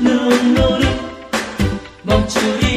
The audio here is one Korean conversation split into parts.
눈물을 멈추리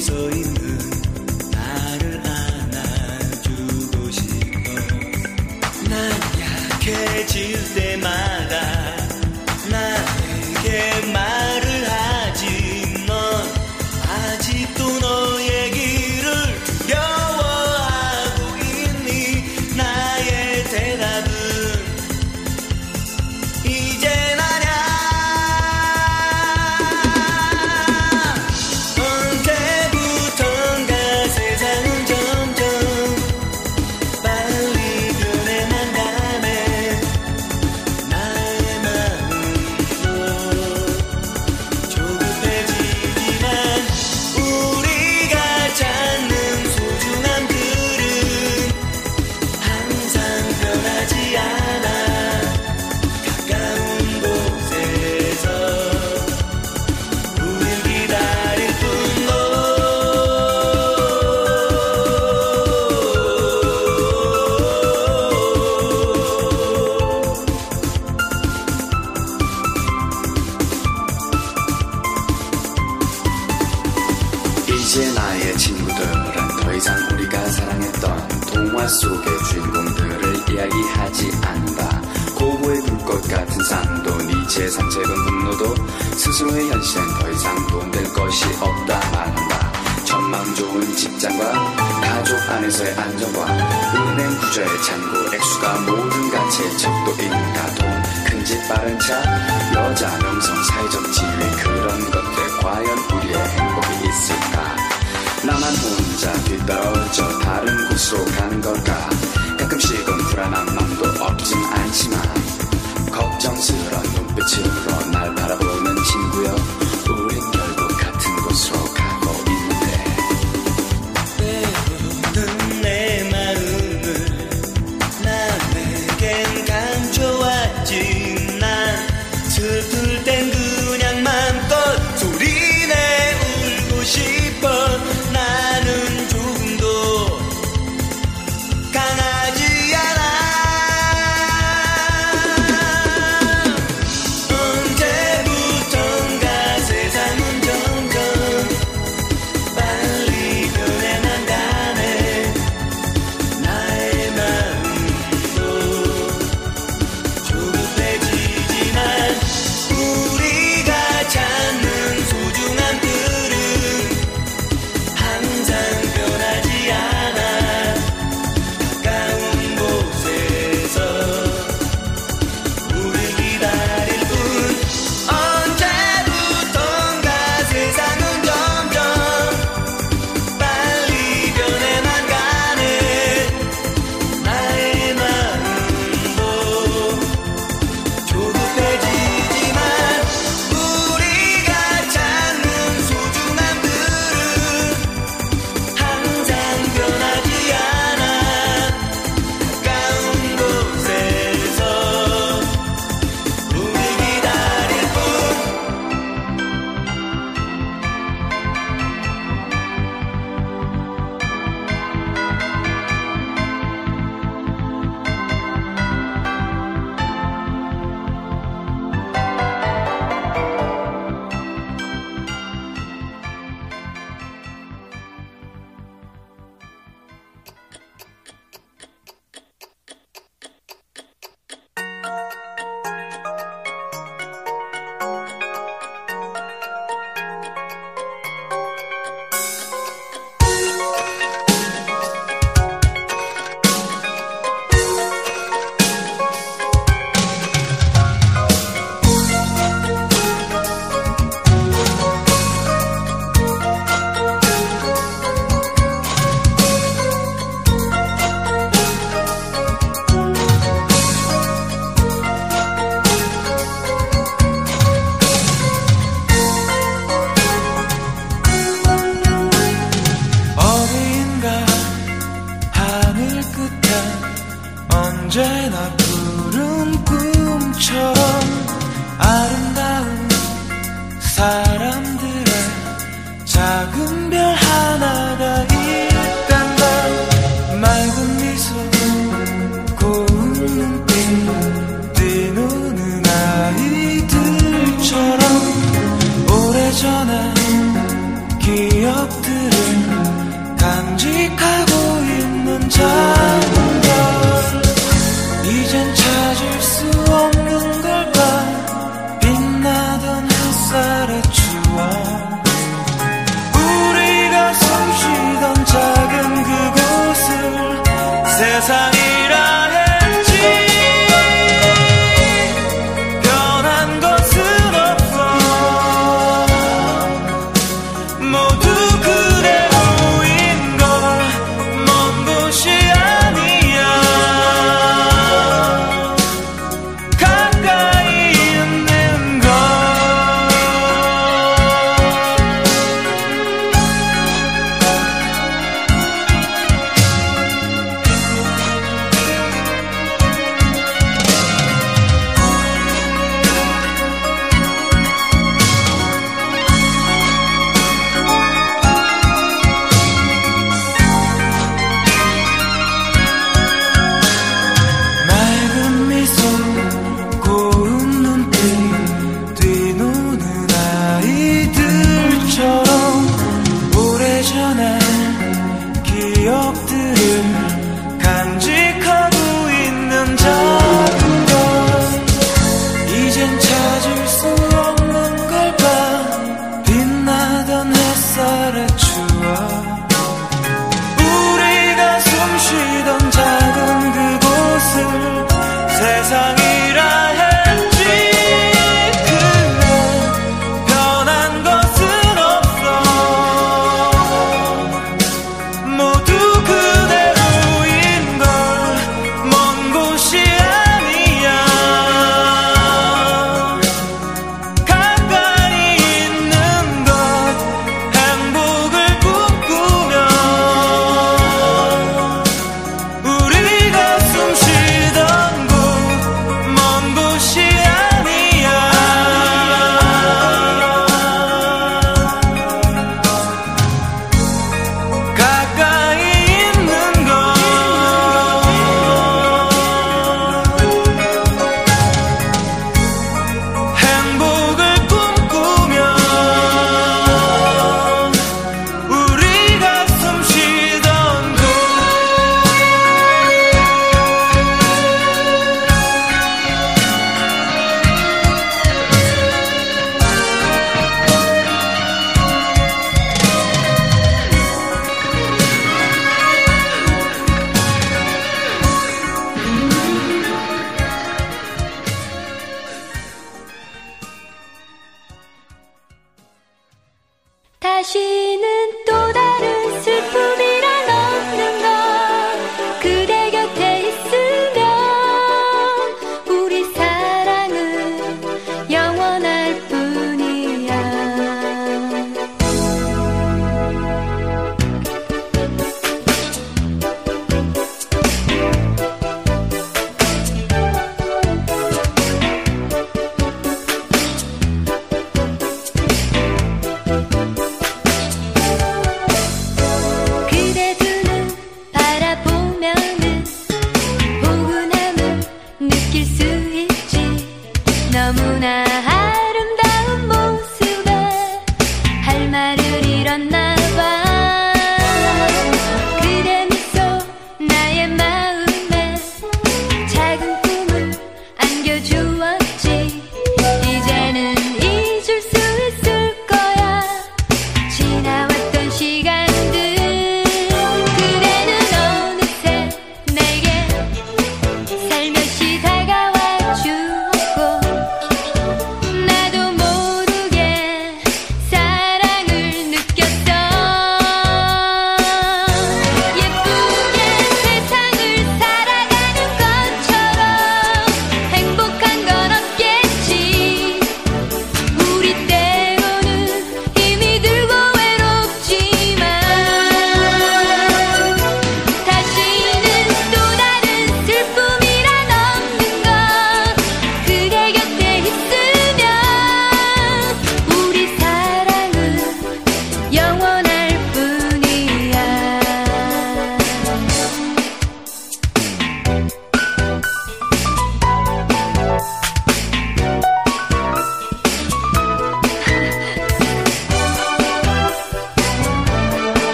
so easy.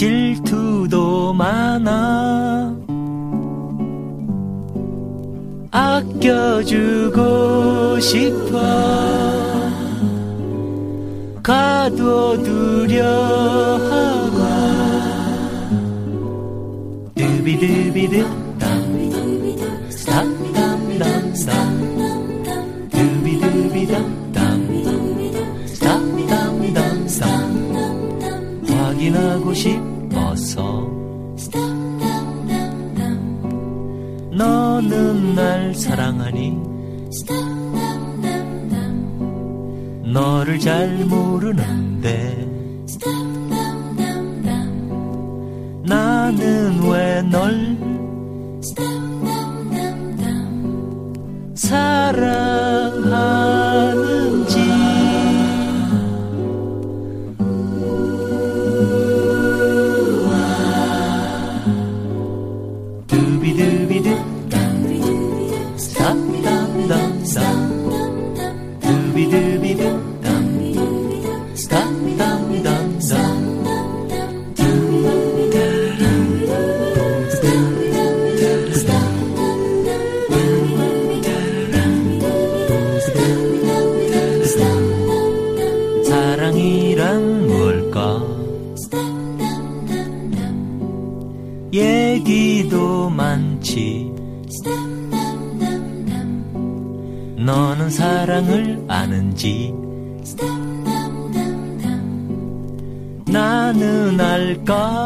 질투도 많아. 아껴주고 싶어. 가둬두려 하고. 드비드비드. 땀 스탑 땀땀땀 드비드비담 땀 스탑 땀땀땀 확인하고 싶어. 사랑하니 너를 잘 모르는데 나는 왜 널 사랑 God.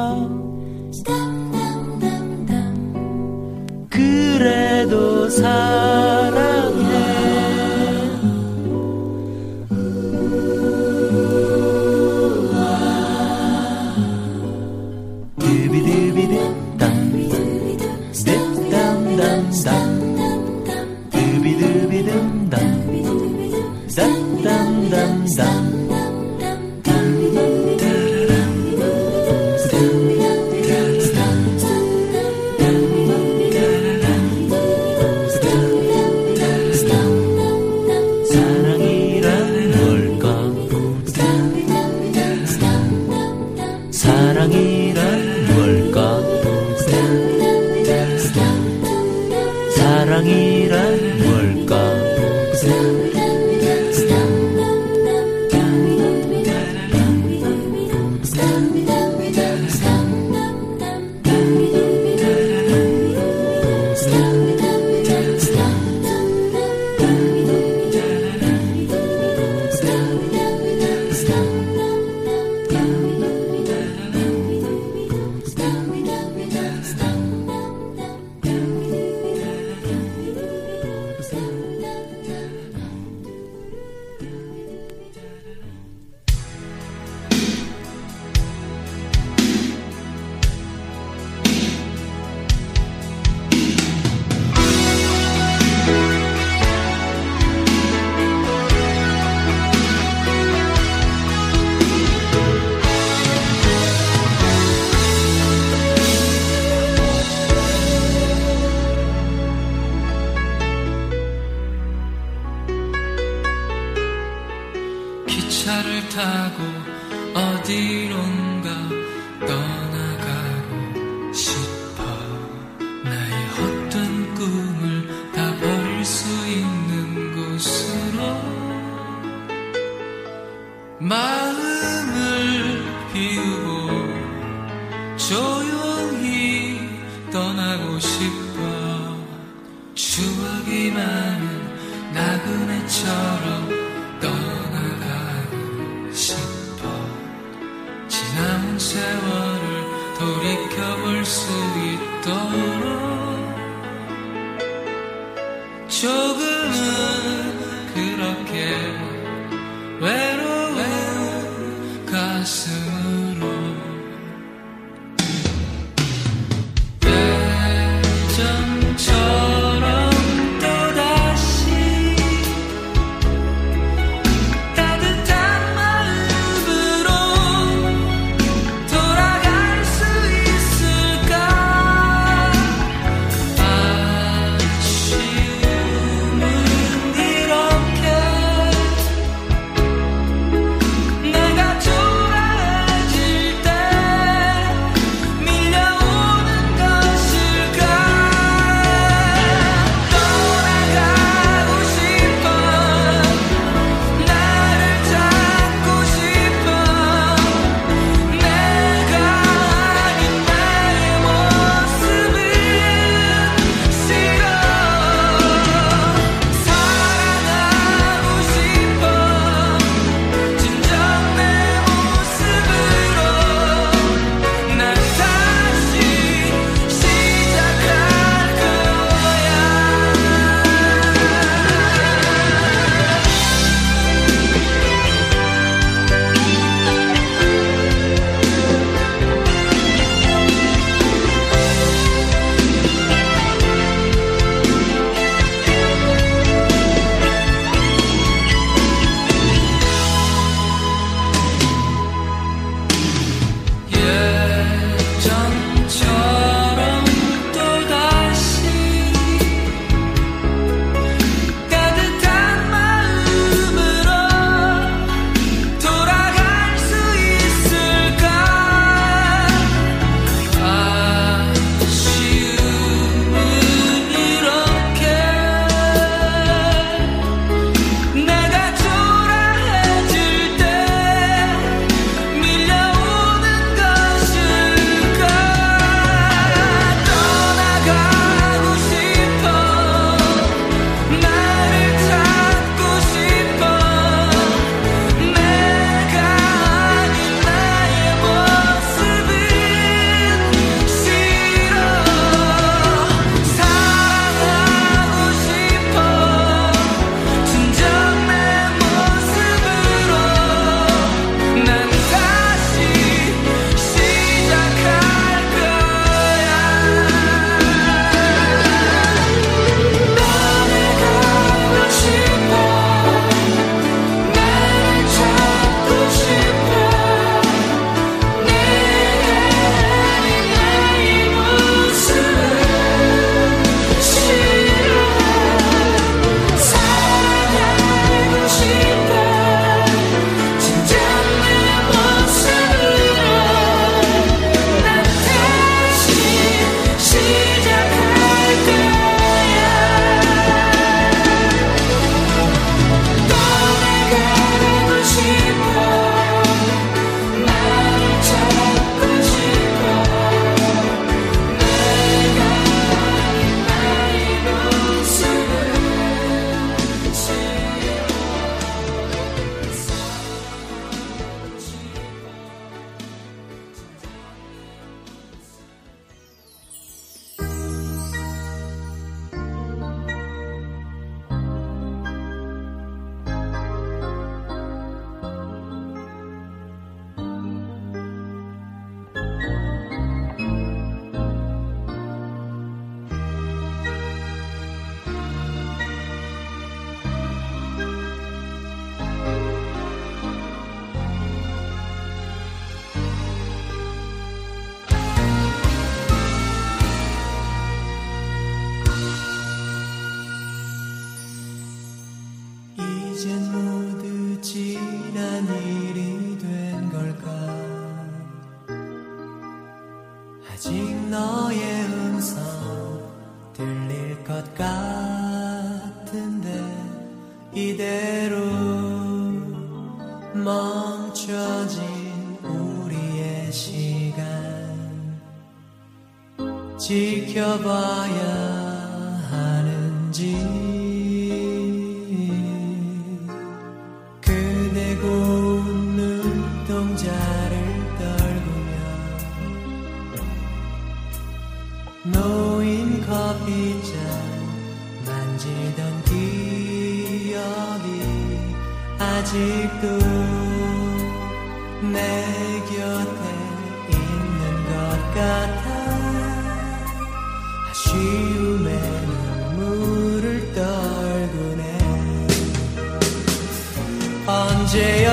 언제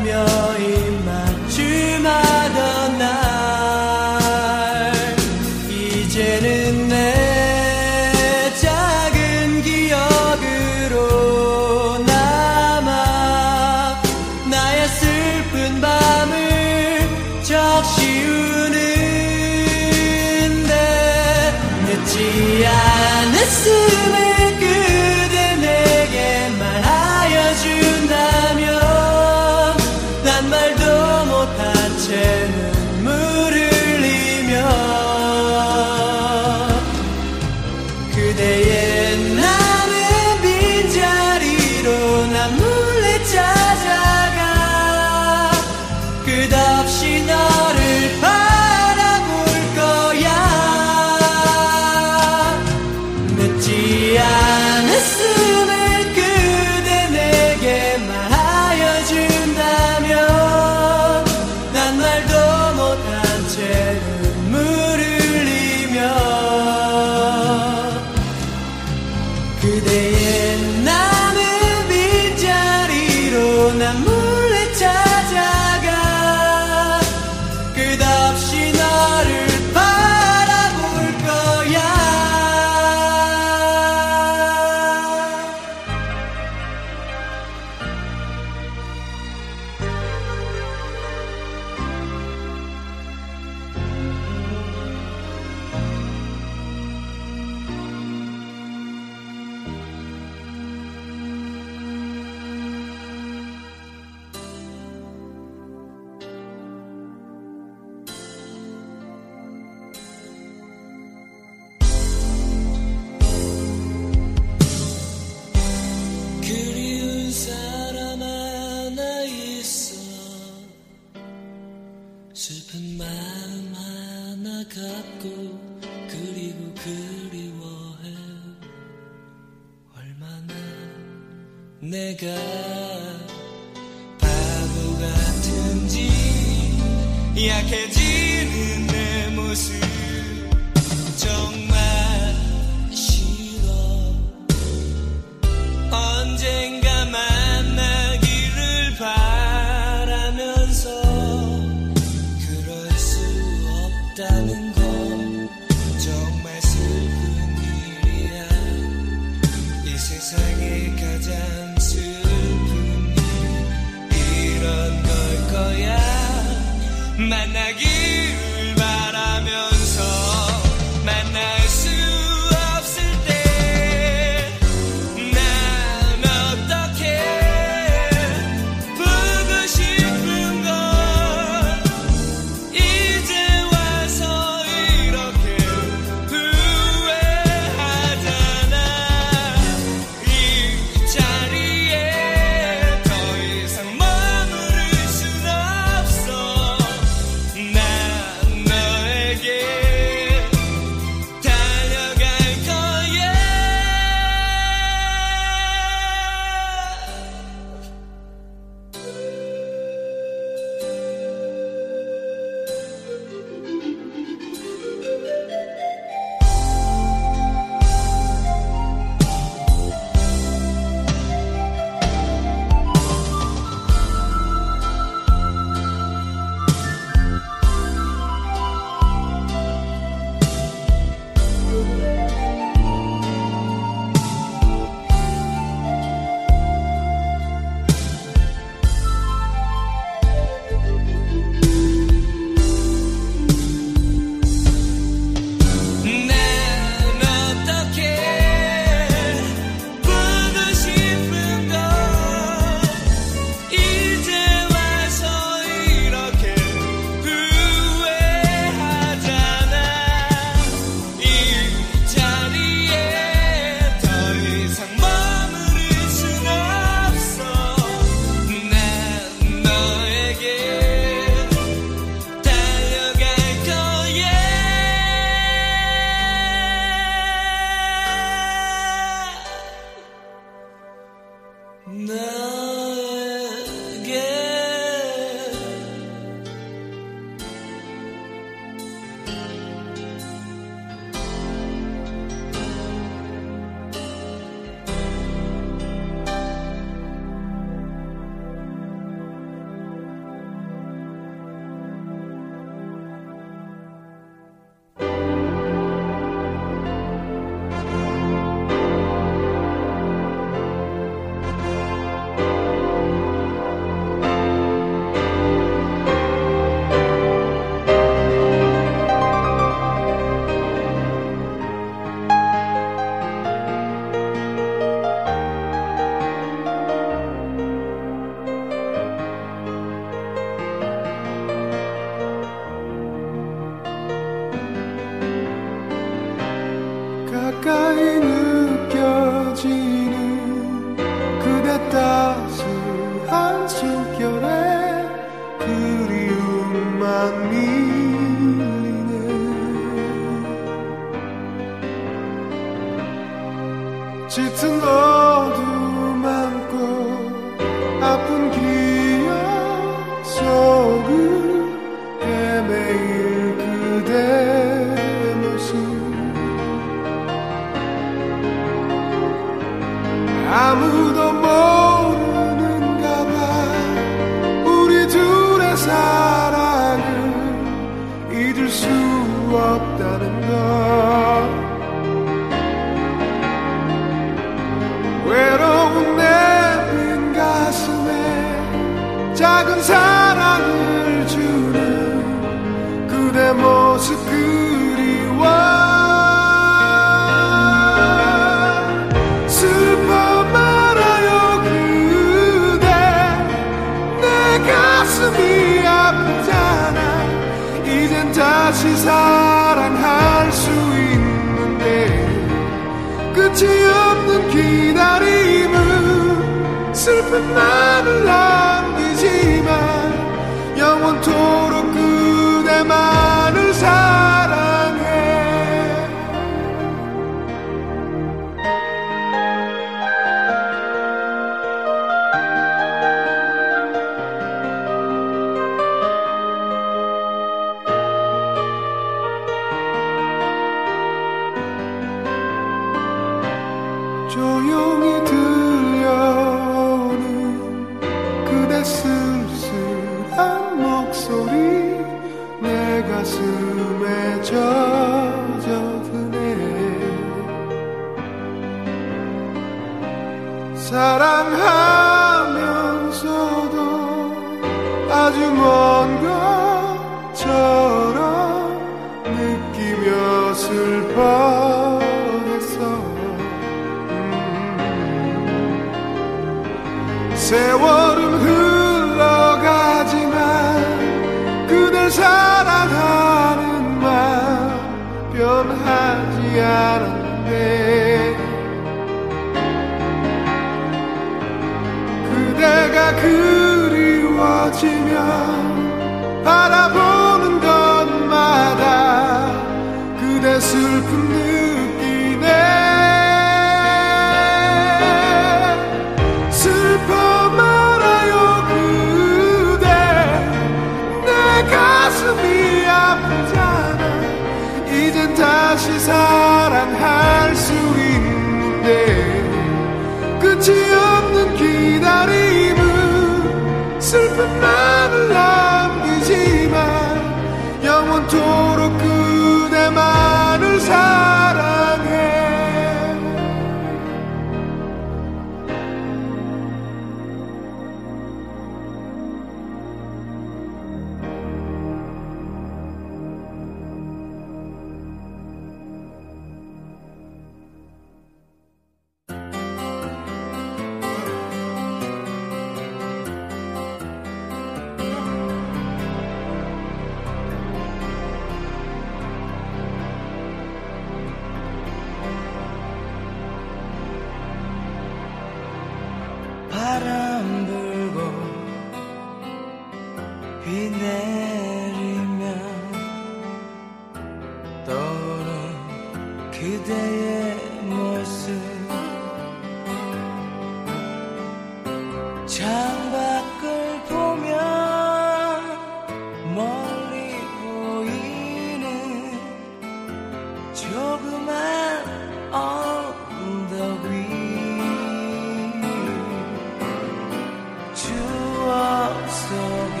마음속에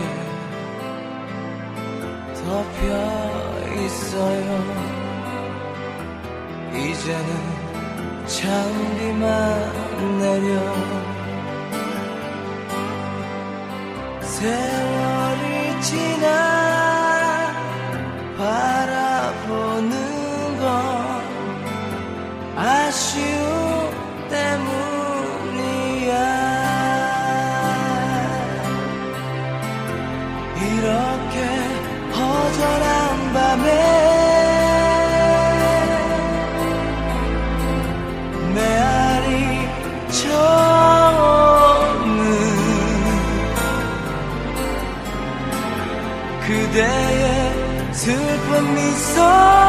덮여 있어요. 이제는 장비만 내려 세월이 지나 so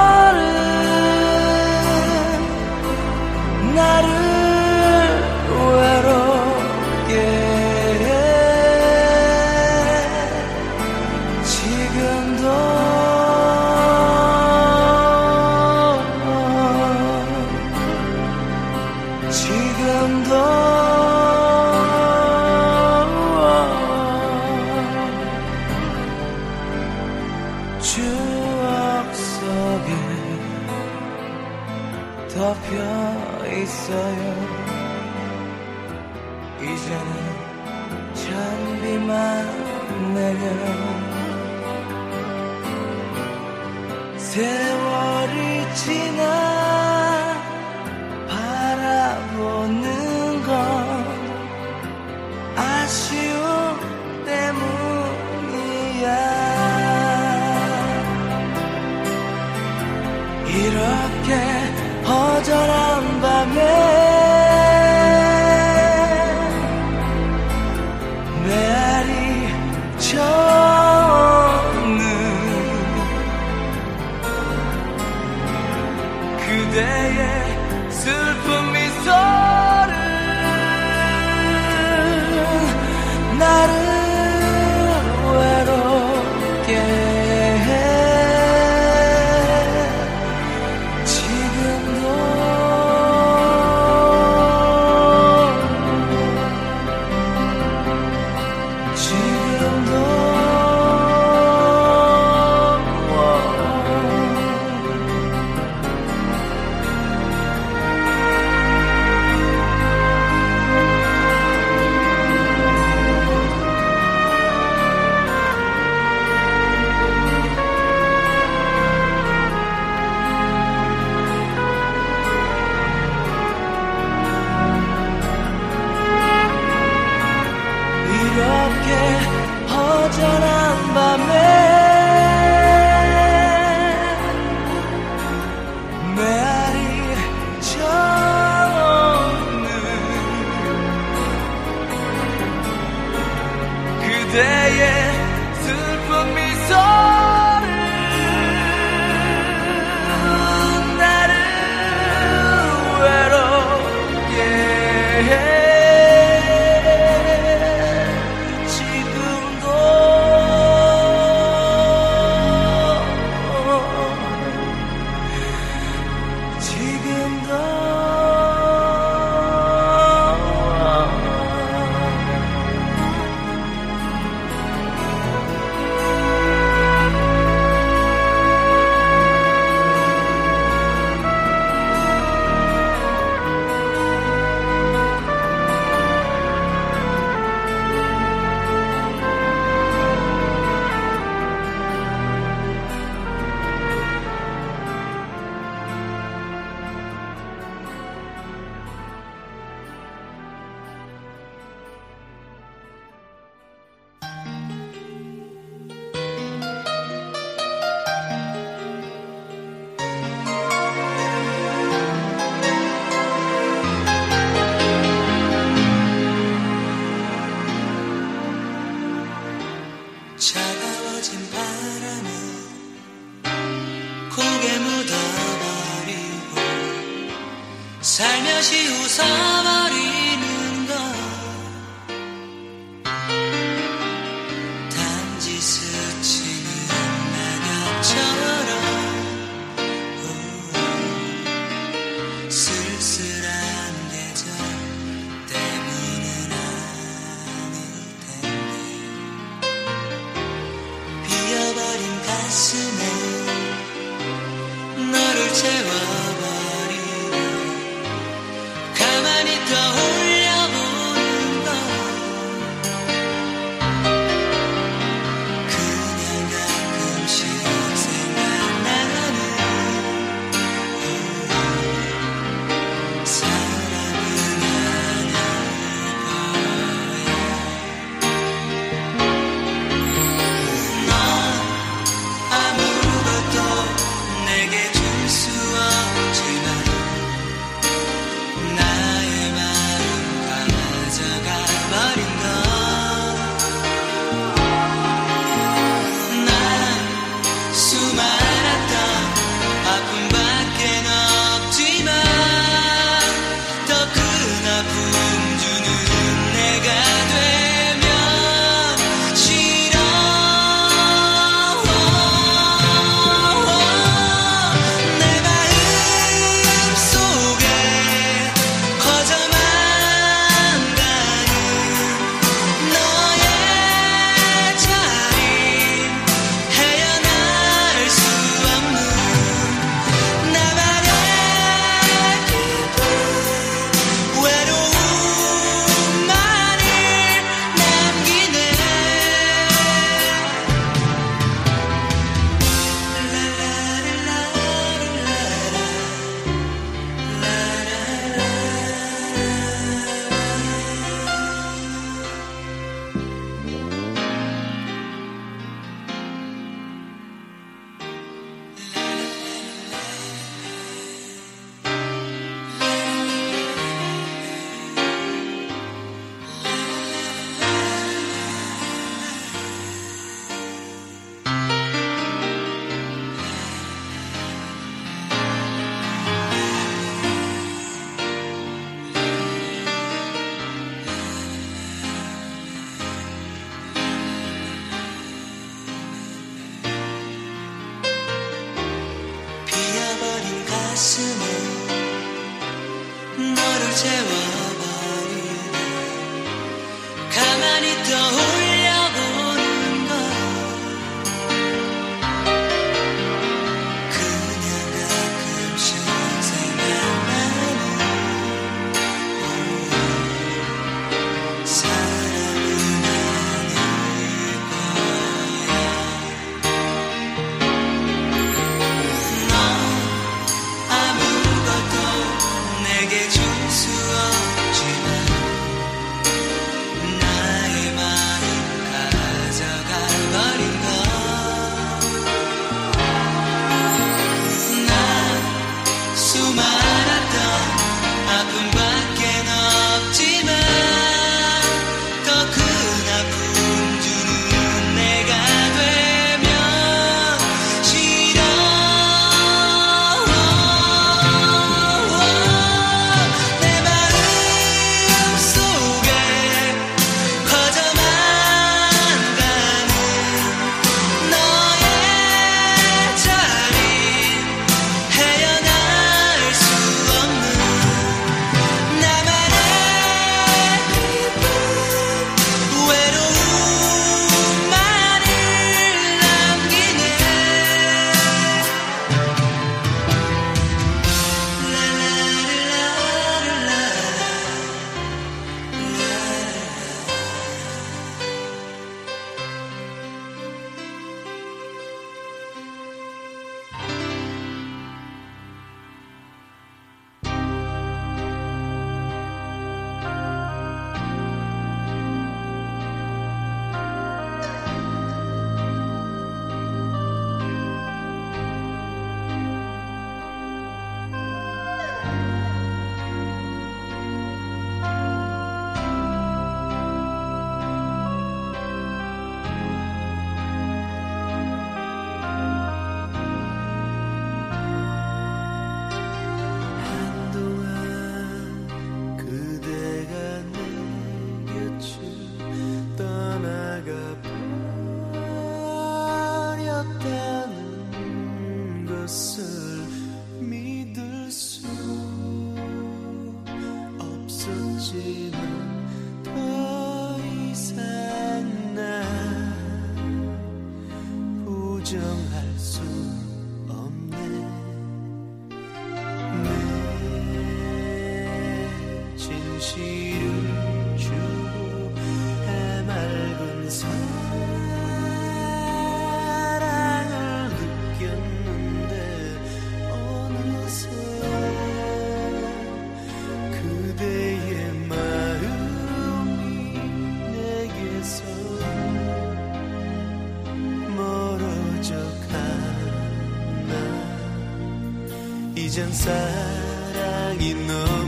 이젠 사랑이 너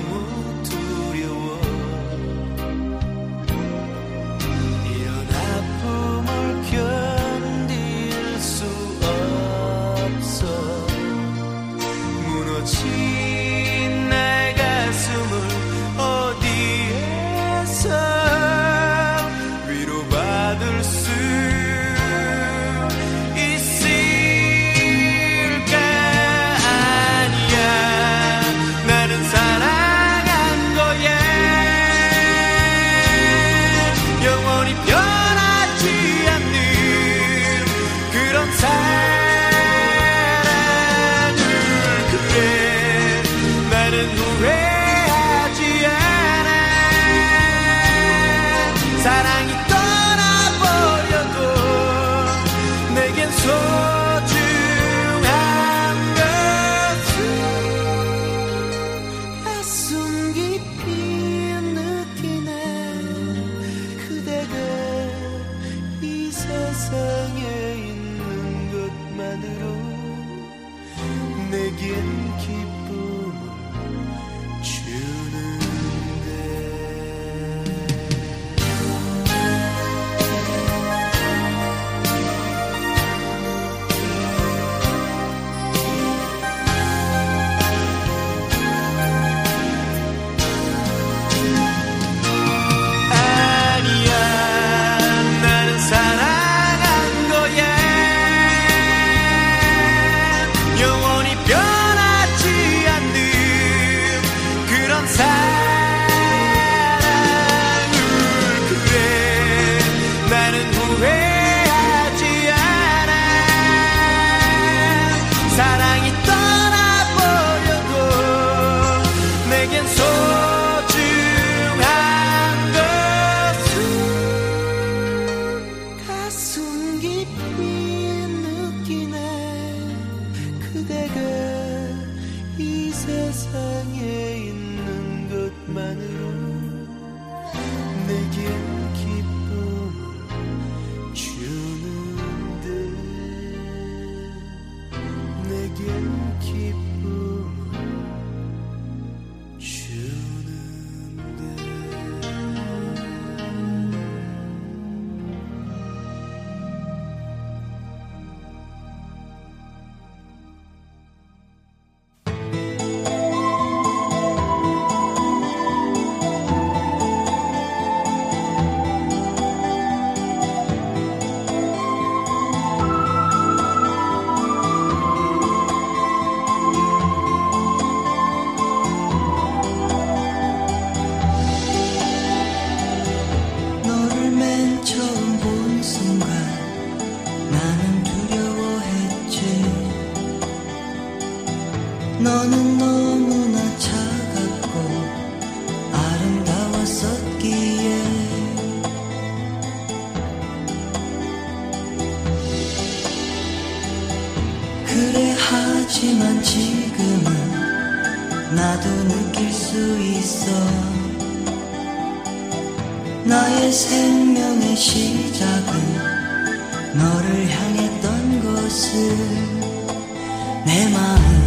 것을 내 마음